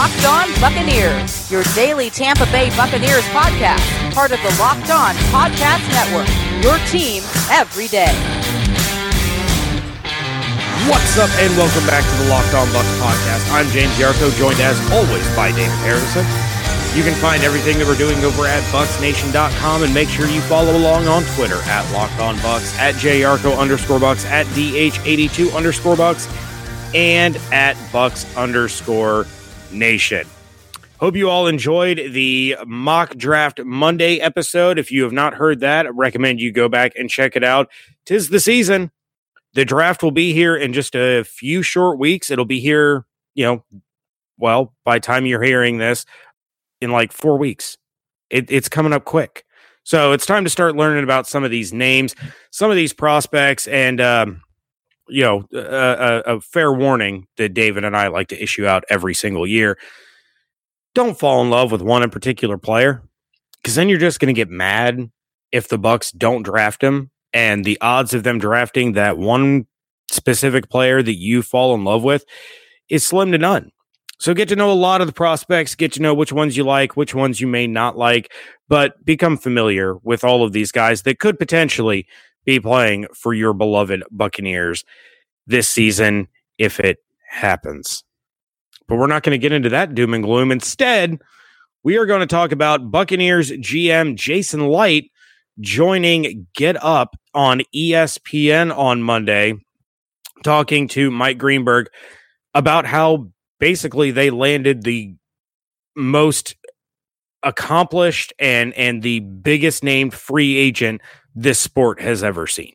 Locked On Buccaneers, your daily Tampa Bay Buccaneers podcast, part of the Locked On Podcast Network. Your team every day. What's up, and welcome back to the Locked On Bucs podcast. I'm James Yarcho, joined as always by David Harrison. You can find everything that we're doing over at BucsNation.com and make sure you follow along on Twitter at Locked On Bucs, at JYarcho underscore Bucs, at DH82 underscore Bucs, and at Bucs underscore Nation. Hope you all enjoyed the mock draft Monday episode. If you have not heard that, I recommend you go back and check it out. Tis the season. The draft will be here in just a few short weeks. It'll be here, you know, well, by time you're hearing this, in like four weeks. It, it's coming up quick. So it's time to start learning about some of these names, some of these prospects, and, um, you know, a, a, fair warning that David and I like to issue out every single year. Don't fall in love with one in particular player because then you're just going to get mad if the Bucs don't draft him and the odds of them drafting that one specific player that you fall in love with is slim to none. So get to know a lot of the prospects, get to know which ones you like, which ones you may not like, but become familiar with all of these guys that could potentially be playing for your beloved Buccaneers this season if it happens. But we're not going to get into that doom and gloom. Instead, we are going to talk about Buccaneers GM Jason Licht joining Get Up on ESPN on Monday, talking to Mike Greenberg about how basically they landed the most accomplished and and the biggest named free agent this sport has ever seen.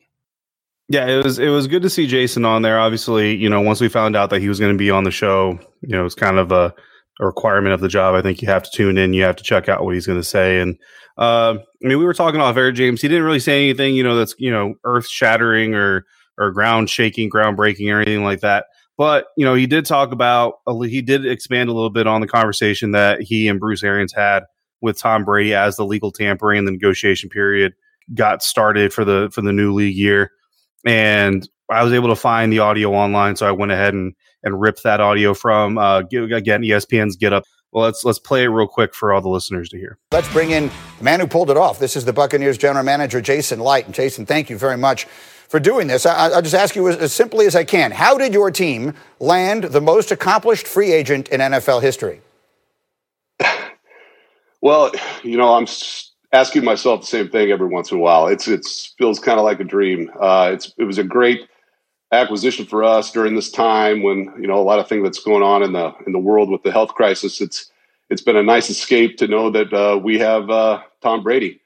Yeah, it was it was good to see Jason on there. Obviously, you know, once we found out that he was going to be on the show, you know, it's kind of a, a, requirement of the job. I think you have to tune in, you have to check out what he's going to say. And uh, I mean, we were talking off air, James. He didn't really say anything, you know, that's you know earth shattering or or ground shaking, groundbreaking, or anything like that. But you know, he did talk about he did expand a little bit on the conversation that he and Bruce Arians had with Tom Brady as the legal tampering and the negotiation period got started for the for the new league year. And I was able to find the audio online, so I went ahead and and ripped that audio from uh, again ESPN's Get Up. Well, let's let's play it real quick for all the listeners to hear. Let's bring in the man who pulled it off. This is the Buccaneers general manager Jason Licht. And Jason, thank you very much for doing this. I, will just ask you as, as, simply as I can How did your team land the most accomplished free agent in NFL history? Well, you know, I'm asking myself the same thing every once in a while. It's it feels kind of like a dream. Uh, it's it was a great acquisition for us during this time when you know a lot of things that's going on in the in the world with the health crisis. It's it's been a nice escape to know that uh, we have uh, Tom Brady.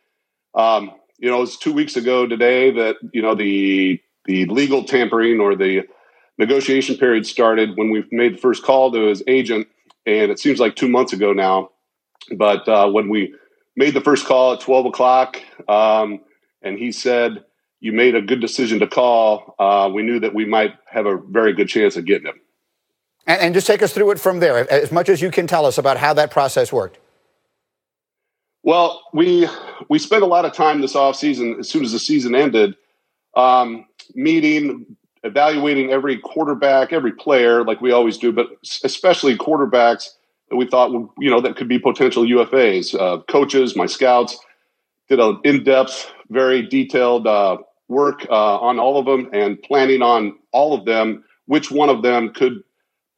Um, you know, it was two weeks ago today that you know the the legal tampering or the negotiation period started when we made the first call to his agent, and it seems like two months ago now. But uh, when we made the first call at twelve o'clock, um, and he said, "You made a good decision to call," uh, we knew that we might have a very good chance of getting him. And, and just take us through it from there, as much as you can tell us about how that process worked. Well, we we spent a lot of time this off season. As soon as the season ended, um, meeting, evaluating every quarterback, every player, like we always do, but especially quarterbacks that we thought you know that could be potential UFAs. Uh, coaches, my scouts, did an in-depth, very detailed uh, work uh, on all of them and planning on all of them. Which one of them could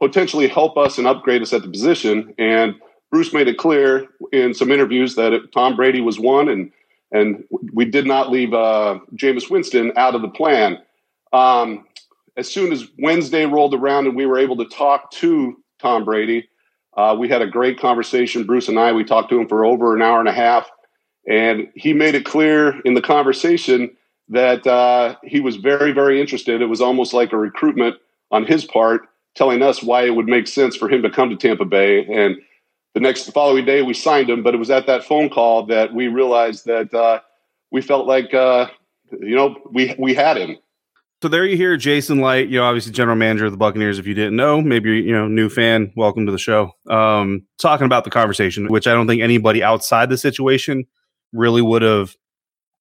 potentially help us and upgrade us at the position and Bruce made it clear in some interviews that it, Tom Brady was one, and and we did not leave uh, Jameis Winston out of the plan. Um, as soon as Wednesday rolled around and we were able to talk to Tom Brady, uh, we had a great conversation. Bruce and I, we talked to him for over an hour and a half, and he made it clear in the conversation that uh, he was very, very interested. It was almost like a recruitment on his part, telling us why it would make sense for him to come to Tampa Bay and the next the following day we signed him but it was at that phone call that we realized that uh, we felt like uh, you know we we had him so there you hear jason Licht, you know obviously general manager of the buccaneers if you didn't know maybe you're you know new fan welcome to the show. Um, talking about the conversation which i don't think anybody outside the situation really would have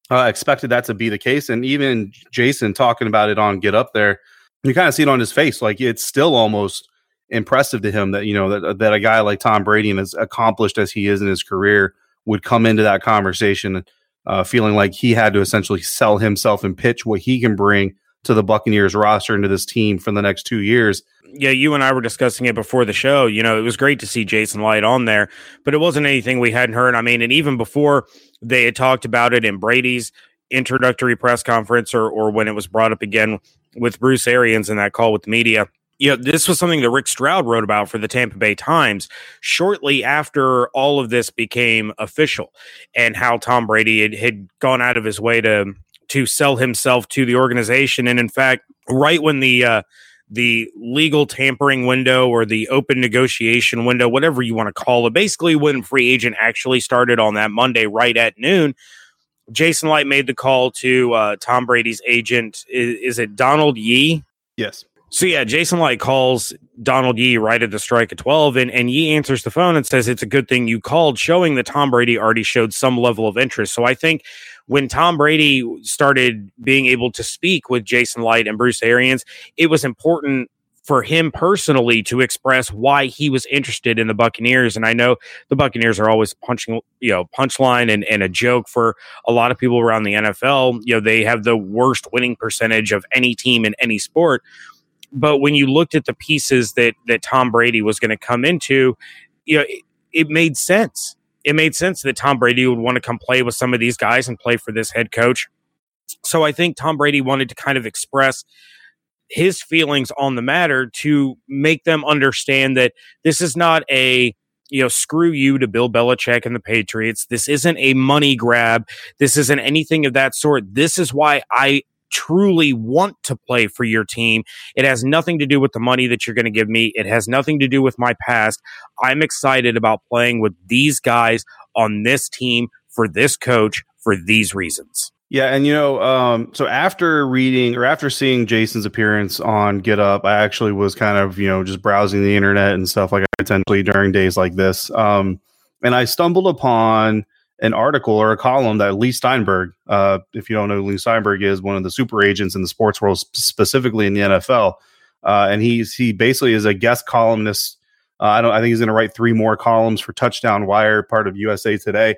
uh, expected that to be the case. And even jason talking about it on get up there you kind of see it on his face. Like it's still almost impressive to him that you know that that a guy like Tom Brady and as accomplished as he is in his career would come into that conversation uh, feeling like he had to essentially sell himself and pitch what he can bring to the Buccaneers roster and to this team for the next two years. Yeah, you and I were discussing it before the show. You know, it was great to see Jason Licht on there, but it wasn't anything we hadn't heard. I mean, and even before they had talked about it in Brady's introductory press conference or or when it was brought up again with Bruce Arians in that call with the media. You know, this was something that Rick Stroud wrote about for the Tampa Bay Times shortly after all of this became official and how Tom Brady had, had gone out of his way to to sell himself to the organization. And in fact, right when the uh, the legal tampering window or the open negotiation window, whatever you want to call it, basically when free agent actually started on that Monday, right at noon, Jason Licht made the call to uh, Tom Brady's agent. Is, is, it Donald Yee? Yes. So yeah, Jason Licht calls Donald Yee right at the strike at twelve, and and Yee answers the phone and says it's a good thing you called, showing that Tom Brady already showed some level of interest. So I think when Tom Brady started being able to speak with Jason Licht and Bruce Arians, it was important for him personally to express why he was interested in the Buccaneers. And I know the Buccaneers are always punching, you know, punchline and, and a joke for a lot of people around the NFL. You know, they have the worst winning percentage of any team in any sport. But when you looked at the pieces that that Tom Brady was going to come into, you know, it, it made sense. It made sense that Tom Brady would want to come play with some of these guys and play for this head coach. So I think Tom Brady wanted to kind of express his feelings on the matter to make them understand that this is not a you know, screw you to Bill Belichick and the Patriots. This isn't a money grab. This isn't anything of that sort. This is why I truly want to play for your team. It has nothing to do with the money that you're going to give me. It has nothing to do with my past. I'm excited about playing with these guys on this team for this coach for these reasons. Yeah, and you know, um, so after reading or after seeing Jason's appearance on Get Up, I actually was kind of you know just browsing the internet and stuff like I to during days like this, um, and I stumbled upon an article or a column that Leigh Steinberg, uh, if you don't know, Leigh Steinberg is one of the super agents in the sports world, specifically in the NFL, uh, and he's he basically is a guest columnist. Uh, I don't. I think he's going to write three more columns for Touchdown Wire, part of USA Today,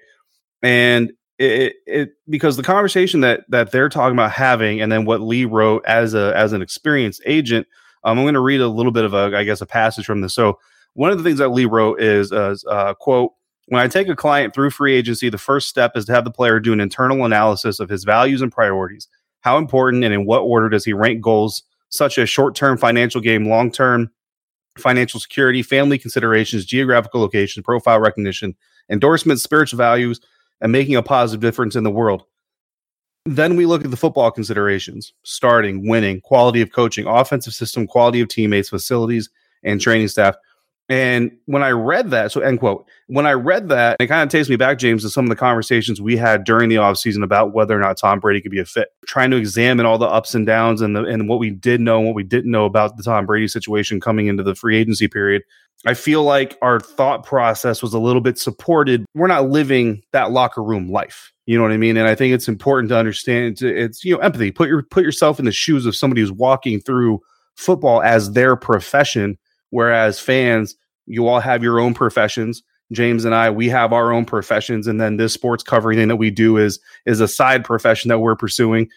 and it, it because the conversation that that they're talking about having, and then what Leigh wrote as a as an experienced agent. Um, I'm going to read a little bit of a, I guess, a passage from this. So one of the things that Leigh wrote is, uh, uh, quote, when I take a client through free agency, the first step is to have the player do an internal analysis of his values and priorities. How important and in what order does he rank goals such as short term financial gain, long term financial security, family considerations, geographical location, profile recognition, endorsements, spiritual values, and making a positive difference in the world. Then we look at the football considerations starting, winning, quality of coaching, offensive system, quality of teammates, facilities, and training staff. And when I read that, so end quote, when I read that, it kind of takes me back, James, to some of the conversations we had during the offseason about whether or not Tom Brady could be a fit. Trying to examine all the ups and downs and the and what we did know and what we didn't know about the Tom Brady situation coming into the free agency period. I feel like our thought process was a little bit supported. We're not living that locker room life. You know what I mean? And I think it's important to understand it's, it's you know empathy. Put your put yourself in the shoes of somebody who's walking through football as their profession Whereas fans, you all have your own professions. James and I, we have our own professions, and then this sports covering thing that we do is is a side profession that we're pursuing.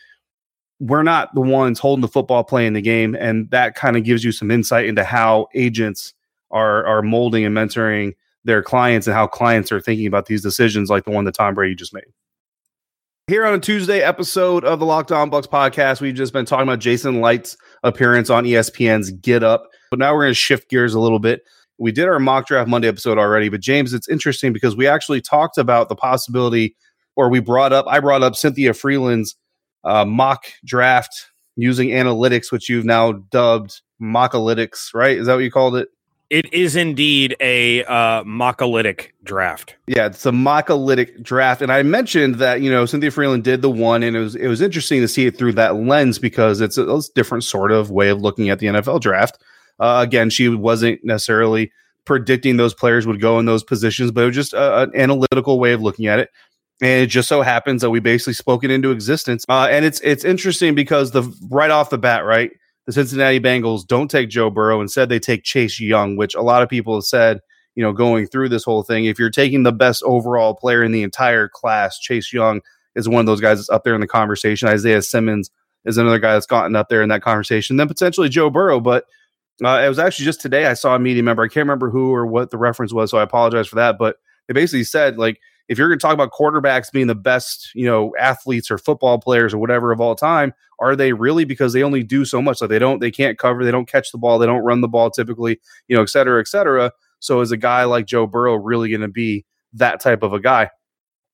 We're not the ones holding the football, playing the game, and that kind of gives you some insight into how agents are are molding and mentoring their clients and how clients are thinking about these decisions, like the one that Tom Brady just made. Here on a Tuesday episode of the Locked On Bucs podcast, we've just been talking about Jason Licht's appearance on ESPN's Get Up. But now we're going to shift gears a little bit. We did our mock draft Monday episode already, but James, it's interesting because we actually talked about the possibility, or we brought up, I brought up Cynthia Frelund's uh, mock draft using analytics, which you've now dubbed mockalytics, right? Is that what you called it? It is indeed a uh, mockalytic draft. Yeah, it's a mockalytic draft, and I mentioned that you know Cynthia Freeland did the one, and it was it was interesting to see it through that lens because it's a, it's a different sort of way of looking at the NFL draft. Uh, again, she wasn't necessarily predicting those players would go in those positions, but it was just a, an analytical way of looking at it. And it just so happens that we basically spoke it into existence. Uh, and it's it's interesting because the right off the bat, right, the Cincinnati Bengals don't take Joe Burrow. Instead, they take Chase Young, which a lot of people have said, you know, going through this whole thing, if you're taking the best overall player in the entire class, Chase Young is one of those guys that's up there in the conversation. Isaiah Simmons is another guy that's gotten up there in that conversation. Then potentially Joe Burrow, but uh, it was actually just today I saw a media member. I can't remember who or what the reference was, so I apologize for that. But they basically said like if you're going to talk about quarterbacks being the best, you know, athletes or football players or whatever of all time, are they really? Because they only do so much. Like they don't, they can't cover, they don't catch the ball, they don't run the ball typically, you know, et cetera, et cetera. So is a guy like Joe Burrow really going to be that type of a guy?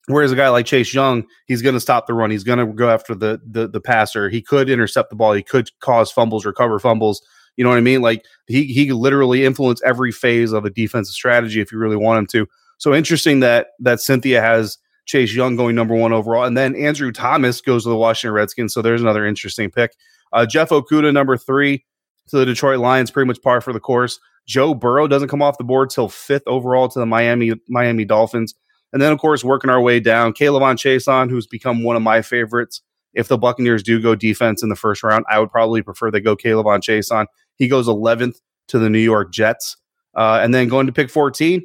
Whereas a guy like Chase Young, he's going to stop the run. He's going to go after the, the the passer. He could intercept the ball. He could cause fumbles, recover fumbles. You know what I mean? Like he he literally influence every phase of a defensive strategy if you really want him to. So interesting that that Cynthia has Chase Young going number one overall, and then Andrew Thomas goes to the Washington Redskins. So there's another interesting pick. Uh, Jeff Okudah number three to the Detroit Lions, pretty much par for the course. Joe Burrow doesn't come off the board till fifth overall to the Miami Miami Dolphins. And then, of course, working our way down, K'Lavon Chaisson, who's become one of my favorites. If the Buccaneers do go defense in the first round, I would probably prefer they go K'Lavon Chaisson. He goes 11th to the New York Jets. Uh, and then going to pick 14,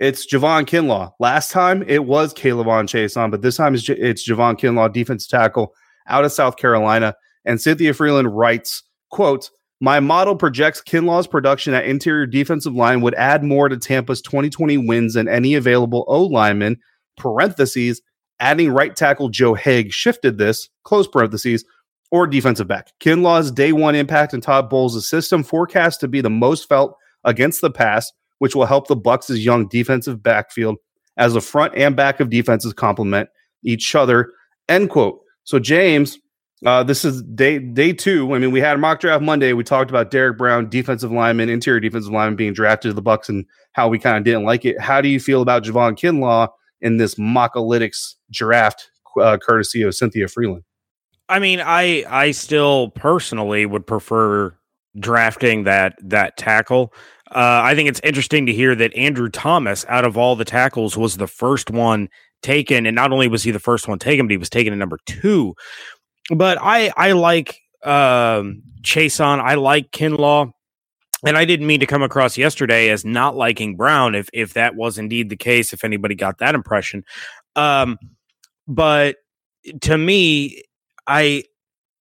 it's Javon Kinlaw. Last time it was K'Lavon Chaisson, but this time it's, J- it's Javon Kinlaw, defensive tackle out of South Carolina. And Cynthia Frelund writes, quote, my model projects Kinlaw's production at interior defensive line would add more to Tampa's 2020 wins than any available O lineman. Parentheses, adding right tackle Joe Haeg shifted this, close parentheses, or defensive back. Kinlaw's day one impact in Todd Bowles' system forecast to be the most felt against the pass, which will help the Bucs' young defensive backfield as the front and back of defenses complement each other. End quote. So James, uh, this is day day two. I mean, we had a mock draft Monday. We talked about Derrick Brown, defensive lineman, interior defensive lineman, being drafted to the Bucs, and how we kind of didn't like it. How do you feel about Javon Kinlaw in this Mockalytics draft, uh, courtesy of Cynthia Frelund? I mean, I I still personally would prefer drafting that that tackle. Uh, I think it's interesting to hear that Andrew Thomas, out of all the tackles, was the first one taken, and not only was he the first one taken, but he was taken at number two. But I I like um, Chaisson. I like Kinlaw. And I didn't mean to come across yesterday as not liking Brown, if if that was indeed the case, if anybody got that impression. Um, but to me, I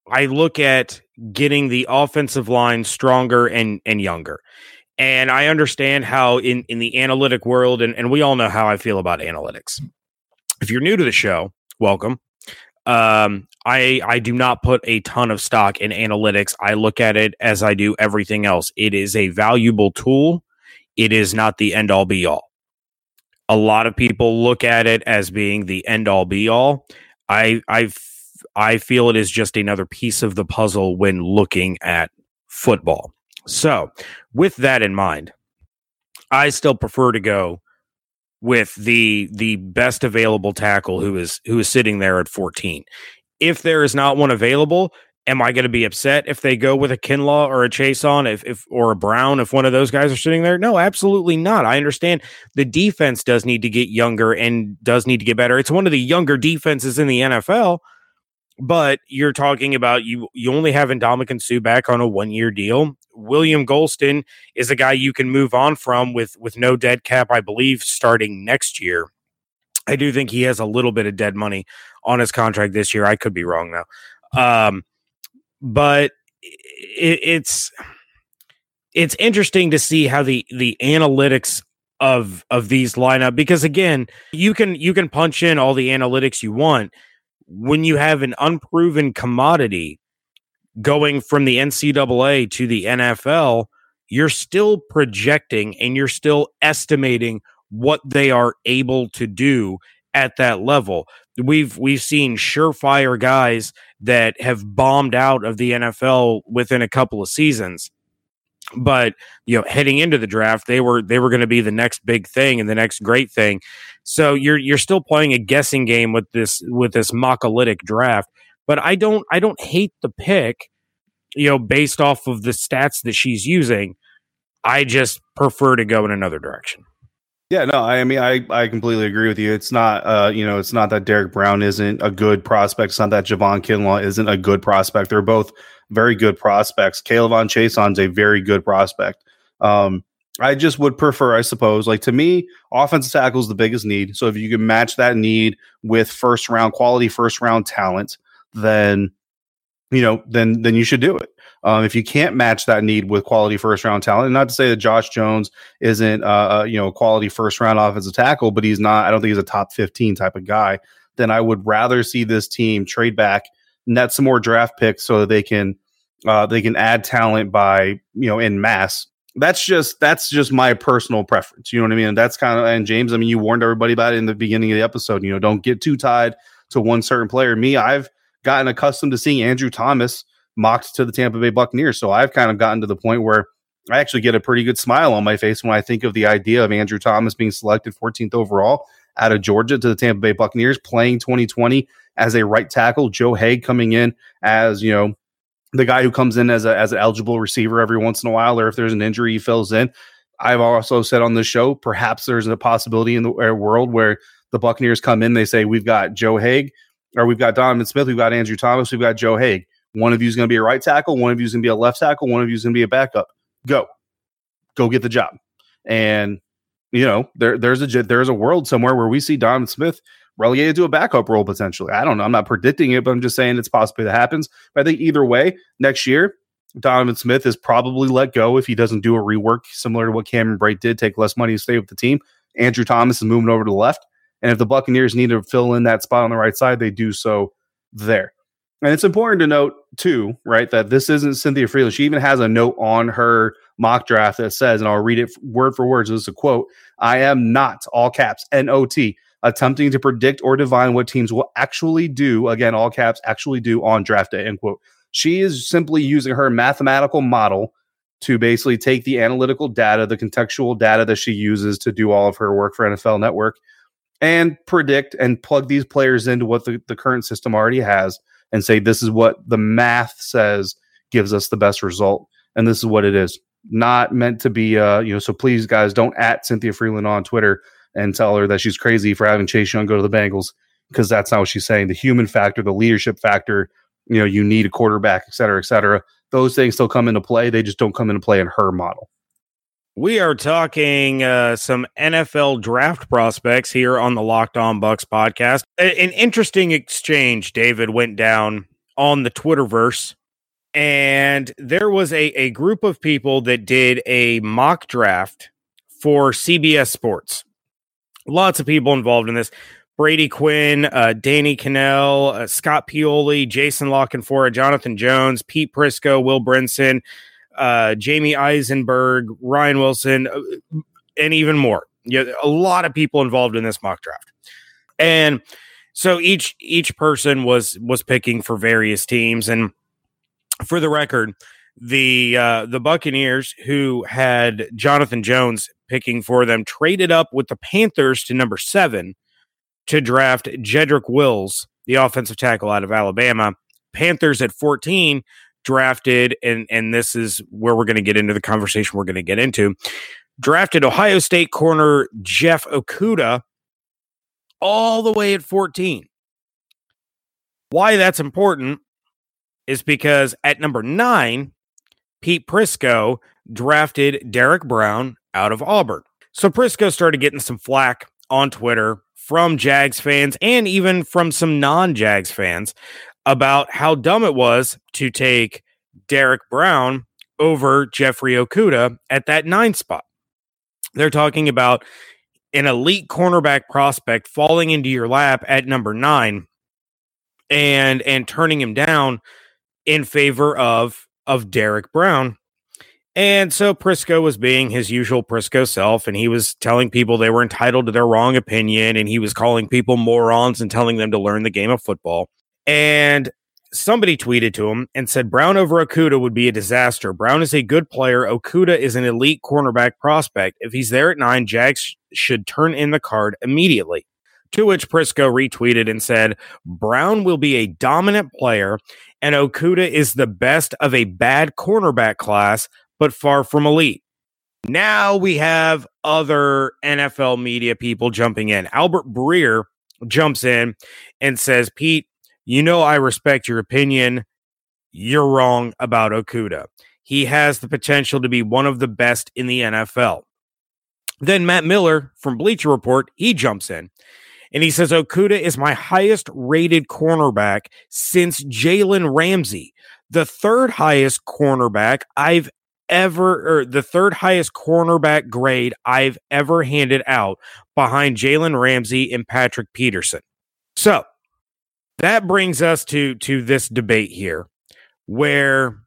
I look at getting the offensive line stronger and and younger. And I understand how in, in the analytic world, and, and we all know how I feel about analytics. If you're new to the show, welcome. Um, I I do not put a ton of stock in analytics. I look at it as I do everything else. It is a valuable tool. It is not the end all be all. A lot of people look at it as being the end all be all. I I I feel it is just another piece of the puzzle when looking at football. So, with that in mind, I still prefer to go with the the best available tackle who is who is sitting there at 14. If there is not one available, am I going to be upset if they go with a Kinlaw or a Chaisson if, if or a Brown if one of those guys are sitting there? No, absolutely not. I understand the defense does need to get younger and does need to get better. It's one of the younger defenses in the NFL, but you're talking about you you only have Ndamukong Suh back on a one year deal. William Gholston is a guy you can move on from with with no dead cap, I believe, starting next year. I do think he has a little bit of dead money on his contract this year. I could be wrong though, um, but it, it's it's interesting to see how the the analytics of of these lineup because again you can you can punch in all the analytics you want when you have an unproven commodity going from the NCAA to the NFL, you're still projecting and you're still estimating what they are able to do at that level. We've we've seen surefire guys that have bombed out of the NFL within a couple of seasons. But you know, heading into the draft, they were they were going to be the next big thing and the next great thing. So you're you're still playing a guessing game with this with this mockalytic draft. But I don't I don't hate the pick, you know, based off of the stats that she's using. I just prefer to go in another direction. Yeah, no, I mean, I, I completely agree with you. It's not, uh, you know, it's not that Derrick Brown isn't a good prospect. It's not that Javon Kinlaw isn't a good prospect. They're both very good prospects. K'Lavon Chaisson's a very good prospect. Um, I just would prefer, I suppose, like to me, offensive tackle is the biggest need. So if you can match that need with first round quality, first round talent, then you know, then then you should do it. Um, if you can't match that need with quality first round talent, and not to say that Josh Jones isn't, uh, uh, you know, quality first round offensive tackle, but he's not. I don't think he's a top fifteen type of guy. Then I would rather see this team trade back, net some more draft picks so that they can uh, they can add talent by you know in mass. That's just that's just my personal preference. You know what I mean? And that's kind of and James. I mean, you warned everybody about it in the beginning of the episode. You know, don't get too tied to one certain player. Me, I've gotten accustomed to seeing Andrew Thomas mocked to the Tampa Bay Buccaneers. So I've kind of gotten to the point where I actually get a pretty good smile on my face when I think of the idea of Andrew Thomas being selected 14th overall out of Georgia to the Tampa Bay Buccaneers, playing 2020 as a right tackle. Joe Haeg coming in as, you know, the guy who comes in as a as an eligible receiver every once in a while, or if there's an injury, he fills in. I've also said on the show, perhaps there's a possibility in the uh, world where the Buccaneers come in, they say, We've got Joe Haeg, or we've got Donovan Smith, we've got Andrew Thomas, we've got Joe Haeg. One of you is going to be a right tackle. One of you is going to be a left tackle. One of you is going to be a backup. Go, go get the job. And you know, there there's a there's a world somewhere where we see Donovan Smith relegated to a backup role potentially. I don't know. I'm not predicting it, but I'm just saying it's possibly that happens. But I think either way, next year, Donovan Smith is probably let go if he doesn't do a rework similar to what Cameron Brate did, take less money to stay with the team. Andrew Thomas is moving over to the left. And if the Buccaneers need to fill in that spot on the right side, they do so there. And it's important to note too, right, that this isn't Cynthia Frelund. She even has a note on her mock draft that says, and I'll read it word for word. So this is a quote: "I am not all caps N O T attempting to predict or divine what teams will actually do. Again, all caps actually do on draft day." End quote. She is simply using her mathematical model to basically take the analytical data, the contextual data that she uses to do all of her work for NFL Network, and predict and plug these players into what the, the current system already has and say this is what the math says gives us the best result and this is what it is. Not meant to be uh you know so please guys don't at cynthia frelund on twitter and tell her that she's crazy for having chase young go to the bengals because that's not what she's saying. The human factor the leadership factor you know you need a quarterback et cetera et cetera. Those things still come into play. They just don't come into play in her model we are talking uh, some NFL draft prospects here on the Locked On Bucs podcast. A- an interesting exchange, David, went down on the Twitterverse, and there was a, a group of people that did a mock draft for CBS Sports. Lots of people involved in this. Brady Quinn, uh, Danny Kanell, uh, Scott Pioli, Jason La Canfora, Jonathan Jones, Pete Prisco, Will Brinson, uh, Jamey Eisenberg, Ryan Wilson, uh, and even more. Yeah, a lot of people involved in this mock draft, and so each each person was was picking for various teams. And for the record, the uh, the Buccaneers, who had Jonathan Jones picking for them, traded up with the Panthers to number seven to draft Jedrick Wills, the offensive tackle out of Alabama. Panthers at 14 drafted, and and this is where we're going to get into the conversation we're going to get into. Drafted Ohio State corner Jeff Okudah all the way at 14. Why that's important is because at number nine, Pete Prisco drafted Derrick Brown out of Auburn. So Prisco started getting some flack on Twitter from Jags fans and even from some non Jags fans about how dumb it was to take Derrick Brown over Jeffrey Okudah at that nine spot. They're talking about an elite cornerback prospect falling into your lap at number nine and and turning him down in favor of of Derrick Brown. And so Prisco was being his usual Prisco self, and he was telling people they were entitled to their wrong opinion, and he was calling people morons and telling them to learn the game of football. And somebody tweeted to him and said Brown over Okudah would be a disaster. Brown is a good player. Okudah is an elite cornerback prospect. If he's there at nine, Jags should turn in the card immediately. To which Prisco retweeted and said, Brown will be a dominant player, and Okudah is the best of a bad cornerback class, but far from elite. Now we have other NFL media people jumping in. Albert Breer jumps in and says, Pete, you know, I respect your opinion. You're wrong about Okudah. He has the potential to be one of the best in the NFL. Then Matt Miller from Bleacher Report, he jumps in and he says Okudah is my highest rated cornerback since Jalen Ramsey, the third highest cornerback I've ever, or the third highest cornerback grade I've ever handed out behind Jalen Ramsey and Patrick Peterson. So that brings us to to this debate here, where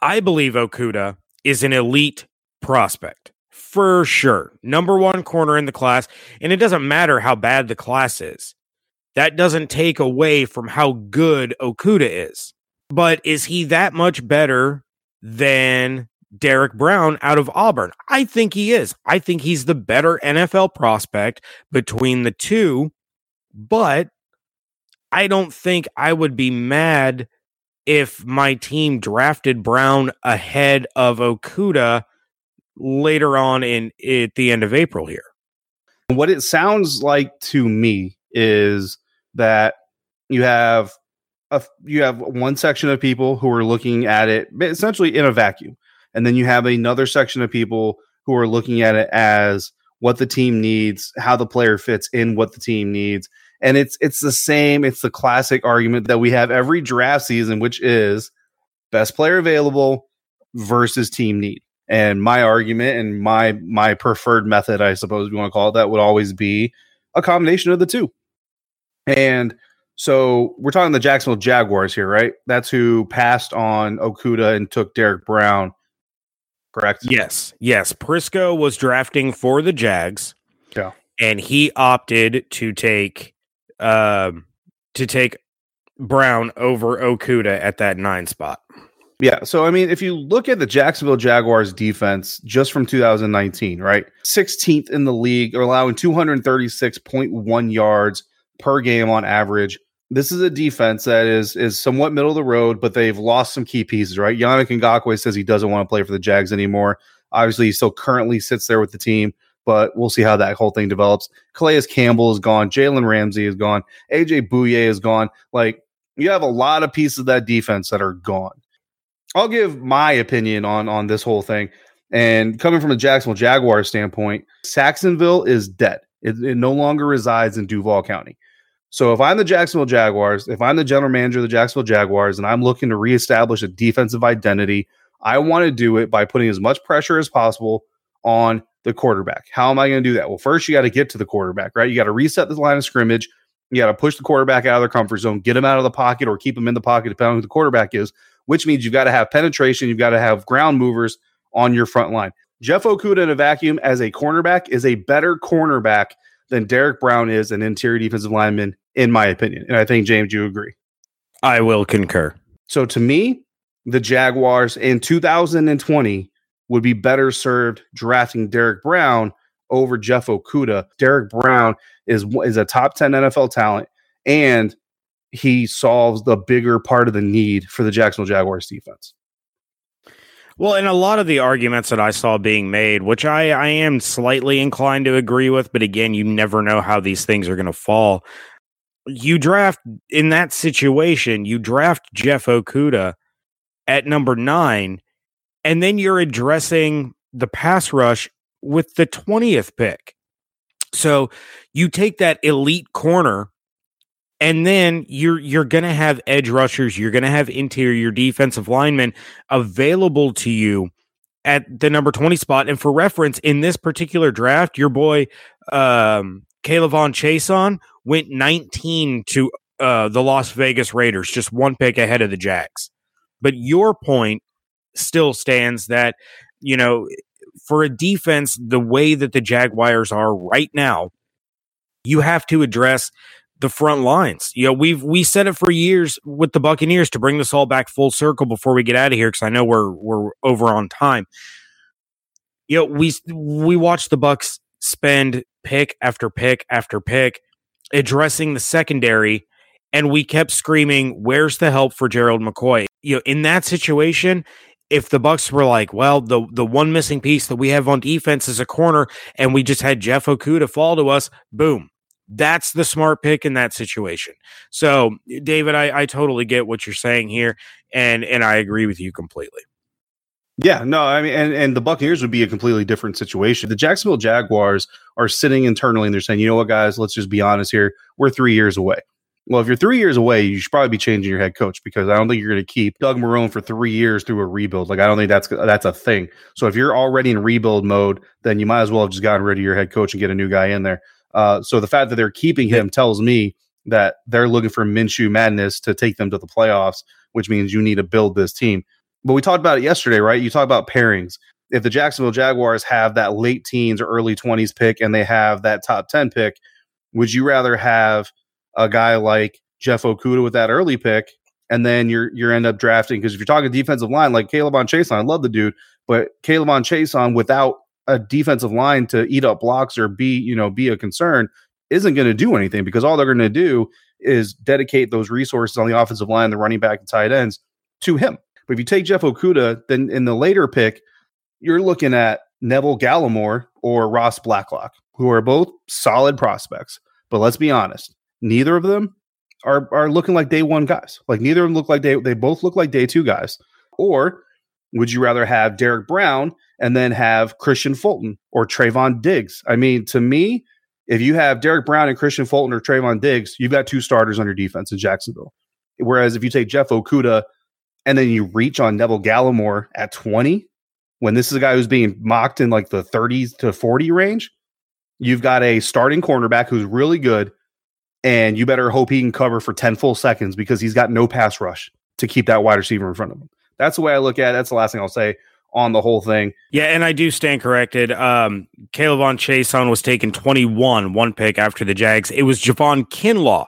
I believe Okudah is an elite prospect for sure. Number one corner in the class. And it doesn't matter how bad the class is. That doesn't take away from how good Okudah is. But is he that much better than Derrick Brown out of Auburn? I think he is. I think he's the better NFL prospect between the two. But I don't think I would be mad if my team drafted Brown ahead of Okudah later on in at the end of April here. What it sounds like to me is that you have a you have one section of people who are looking at it essentially in a vacuum, and then you have another section of people who are looking at it as what the team needs, how the player fits in what the team needs. And it's it's the same, it's the classic argument that we have every draft season, which is best player available versus team need. And my argument and my my preferred method, I suppose you want to call it that, would always be a combination of the two. And so we're talking the Jacksonville Jaguars here, right? That's who passed on Okudah and took Derrick Brown. Correct? Yes. Yes. Prisco was drafting for the Jags. Yeah. And he opted to take um to take Brown over Okudah at that nine spot. Yeah. So, I mean, if you look at the Jacksonville Jaguars defense just from 2019, right? 16th in the league, allowing 236.1 yards per game on average. This is a defense that is is somewhat middle of the road, but they've lost some key pieces, right? Yannick Ngakoue says he doesn't want to play for the Jags anymore. Obviously, he still currently sits there with the team, but we'll see how that whole thing develops. Calais Campbell is gone. Jalen Ramsey is gone. AJ Bouye is gone. Like, you have a lot of pieces of that defense that are gone. I'll give my opinion on on this whole thing. And coming from a Jacksonville Jaguars standpoint, Sacksonville is dead. It, it, no longer resides in Duval County. So if I'm the Jacksonville Jaguars, if I'm the general manager of the Jacksonville Jaguars, and I'm looking to reestablish a defensive identity, I want to do it by putting as much pressure as possible on the quarterback. How am I going to do that? Well, first you got to get to the quarterback, right? You got to reset the line of scrimmage. You got to push the quarterback out of their comfort zone, get him out of the pocket, or keep him in the pocket, depending on who the quarterback is which means you've got to have penetration, you've got to have ground movers on your front line. Jeff Okudah in a vacuum as a cornerback is a better cornerback than Derrick Brown is an interior defensive lineman, in my opinion. And I think, James, you agree. I will concur. So to me, the Jaguars in 2020 would be better served drafting Derrick Brown over Jeff Okudah. Derrick Brown is is a top 10 NFL talent and he solves the bigger part of the need for the Jacksonville Jaguars defense. Well, and a lot of the arguments that I saw being made, which I, I am slightly inclined to agree with, but again, you never know how these things are going to fall. You draft in that situation, you draft Jeff Okudah at number nine, and then you're addressing the pass rush with the 20th pick. So you take that elite corner and then you're you're going to have edge rushers, you're going to have interior defensive linemen available to you at the number 20 spot. And for reference, in this particular draft, your boy um K'Lavon Chaisson went 19 to uh, the Las Vegas Raiders, just one pick ahead of the Jags. But your point still stands that, you know, for a defense, the way that the Jaguars are right now, you have to address the front lines. You know, we've we said it for years with the Buccaneers to bring this all back full circle before we get out of here because I know we're we're over on time. You know, we we watched the Bucs spend pick after pick after pick addressing the secondary, and we kept screaming, "Where's the help for Gerald McCoy?" You know, in that situation, if the Bucs were like, well, the the one missing piece that we have on defense is a corner, and we just had Jeff Okudah fall to us, boom. That's the smart pick in that situation. So, David, I, I totally get what you're saying here, and and I agree with you completely. Yeah, no, I mean, and, and the Buccaneers would be a completely different situation. The Jacksonville Jaguars are sitting internally and they're saying, you know what, guys, let's just be honest here. We're three years away. Well, if you're three years away, you should probably be changing your head coach because I don't think you're going to keep Doug Marrone for three years through a rebuild. Like I don't think that's that's a thing. So if you're already in rebuild mode, then you might as well have just gotten rid of your head coach and get a new guy in there. Uh, so the fact that they're keeping him tells me that they're looking for Minshew madness to take them to the playoffs, which means you need to build this team. But we talked about it yesterday, right? You talk about pairings. If the Jacksonville Jaguars have that late teens or early 20s pick and they have that top 10 pick, would you rather have a guy like Jeff Okudah with that early pick and then you're you're end up drafting because if you're talking defensive line like K'Lavon Chaisson, I love the dude, but K'Lavon Chaisson without a defensive line to eat up blocks or be you know be a concern isn't going to do anything because all they're going to do is dedicate those resources on the offensive line, the running back, and tight ends to him. But if you take Jeff Okudah, then in the later pick, you're looking at Neville Gallimore or Ross Blacklock, who are both solid prospects. But let's be honest, neither of them are are looking like day one guys. Like neither of them look like they they both look like day two guys. Or would you rather have Derrick Brown and then have Kristian Fulton or Trevon Diggs? I mean, to me, if you have Derrick Brown and Kristian Fulton or Trevon Diggs, you've got two starters on your defense in Jacksonville. Whereas if you take Jeff Okudah and then you reach on Neville Gallimore at 20, when this is a guy who's being mocked in like the 30s to 40 range, you've got a starting cornerback who's really good, and you better hope he can cover for 10 full seconds because he's got no pass rush to keep that wide receiver in front of him. That's the way I look at it. That's the last thing I'll say on the whole thing. Yeah, and I do stand corrected. Um, K'Lavon Chaisson was taken 21, one pick after the Jags. It was Javon Kinlaw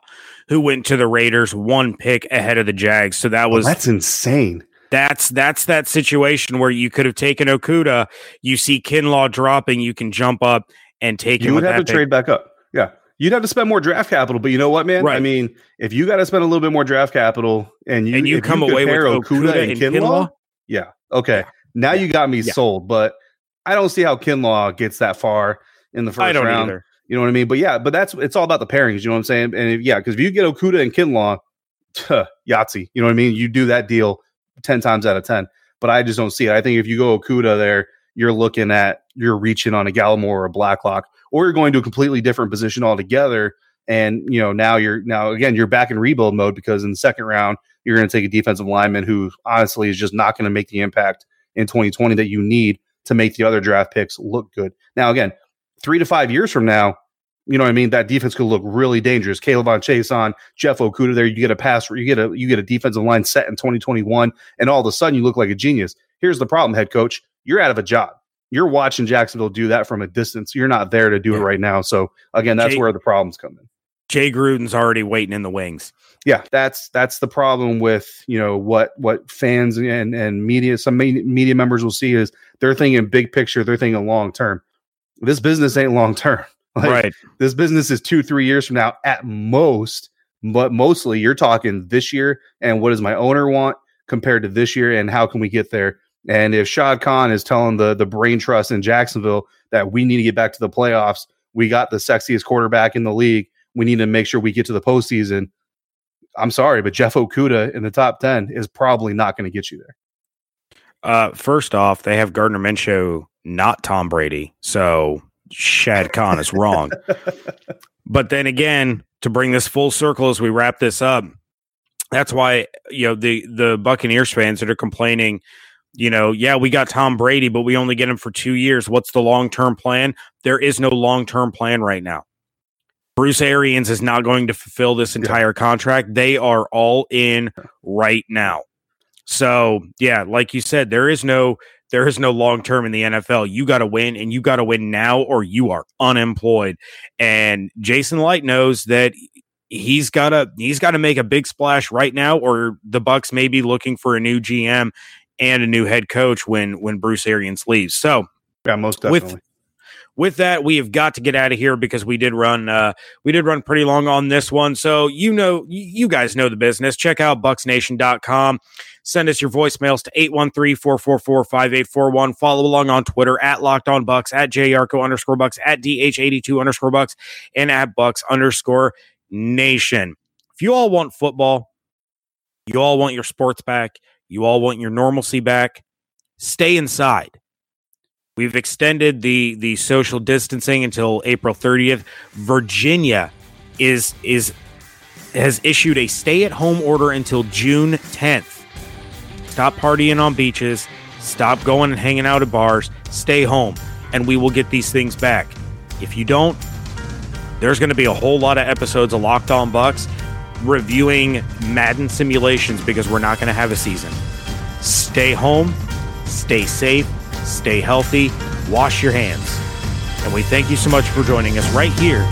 who went to the Raiders, one pick ahead of the Jags. So that was oh, that's insane. That's that's that situation where you could have taken Okudah. You see Kinlaw dropping, you can jump up and take. You would have to pick. trade back up. Yeah. You'd have to spend more draft capital, but you know what, man? Right. I mean, if you got to spend a little bit more draft capital and you and you come you away with Okuda, Okudah and, and Kinlaw, Kinlaw, yeah, okay, yeah. now you got me yeah. sold. But I don't see how Kinlaw gets that far in the first I don't round. Either. You know what I mean? But yeah, but that's it's all about the pairings. You know what I'm saying? And if, yeah, because if you get Okudah and Kinlaw, Yahtzee. You know what I mean? You do that deal ten times out of ten. But I just don't see it. I think if you go Okudah there, you're looking at you're reaching on a Gallimore or a Blacklock, or you're going to a completely different position altogether. And you know now you're now again you're back in rebuild mode because in the second round you're going to take a defensive lineman who honestly is just not going to make the impact in 2020 that you need to make the other draft picks look good. Now again, three to five years from now, you know what I mean? That defense could look really dangerous. K'Lavon Chaisson Jeff Okudah there. You get a pass, you get a you get a defensive line set in 2021, and all of a sudden you look like a genius. Here's the problem, head coach. You're out of a job. You're watching Jacksonville do that from a distance. You're not there to do yeah. it right now. So again, that's Jay, where the problems come in. Jay Gruden's already waiting in the wings. Yeah, that's that's the problem with you know what what fans and and media some media members will see is they're thinking big picture, they're thinking long term this business ain't long term. Like, right. This business is two, three years from now at most, but mostly you're talking this year and what does my owner want compared to this year and how can we get there? And if Shad Khan is telling the the brain trust in Jacksonville that we need to get back to the playoffs, we got the sexiest quarterback in the league. We need to make sure we get to the postseason. I'm sorry, but Jeff Okudah in the top 10 is probably not going to get you there. Uh, first off, they have Gardner Minshew not Tom Brady. So Shad Khan is wrong. but then again, to bring this full circle as we wrap this up, that's why you know the the Buccaneers fans that are complaining, you know, yeah, we got Tom Brady, but we only get him for two years. What's the long term plan? There is no long term plan right now. Bruce Arians is not going to fulfill this entire contract. They are all in right now. So yeah, like you said, there is no there is no long term in the NFL. You got to win, and you got to win now, or you are unemployed. And Jason Licht knows that he's got to he's got to make a big splash right now, or the Bucs may be looking for a new GM and a new head coach when when Bruce Arians leaves. So yeah, most definitely. With, with that, we have got to get out of here because we did run uh, we did run pretty long on this one. So you know you guys know the business. Check out bucsnation.com. Send us your voicemails to 813-444-5841. Follow along on Twitter at Locked On Bucs, at JYarcho underscore Bucs, at DH82 underscore Bucs, and at Bucs underscore Nation. If you all want football, you all want your sports back, you all want your normalcy back, stay inside. We've extended the the social distancing until April 30th. Virginia is is has issued a stay at home order until June 10th. Stop partying on beaches, stop going and hanging out at bars, stay home, and we will get these things back. If you don't, there's going to be a whole lot of episodes of Locked On Bucs reviewing Madden simulations because we're not going to have a season. Stay home, stay safe, stay healthy, wash your hands. And we thank you so much for joining us right here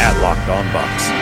at Locked On Bucs.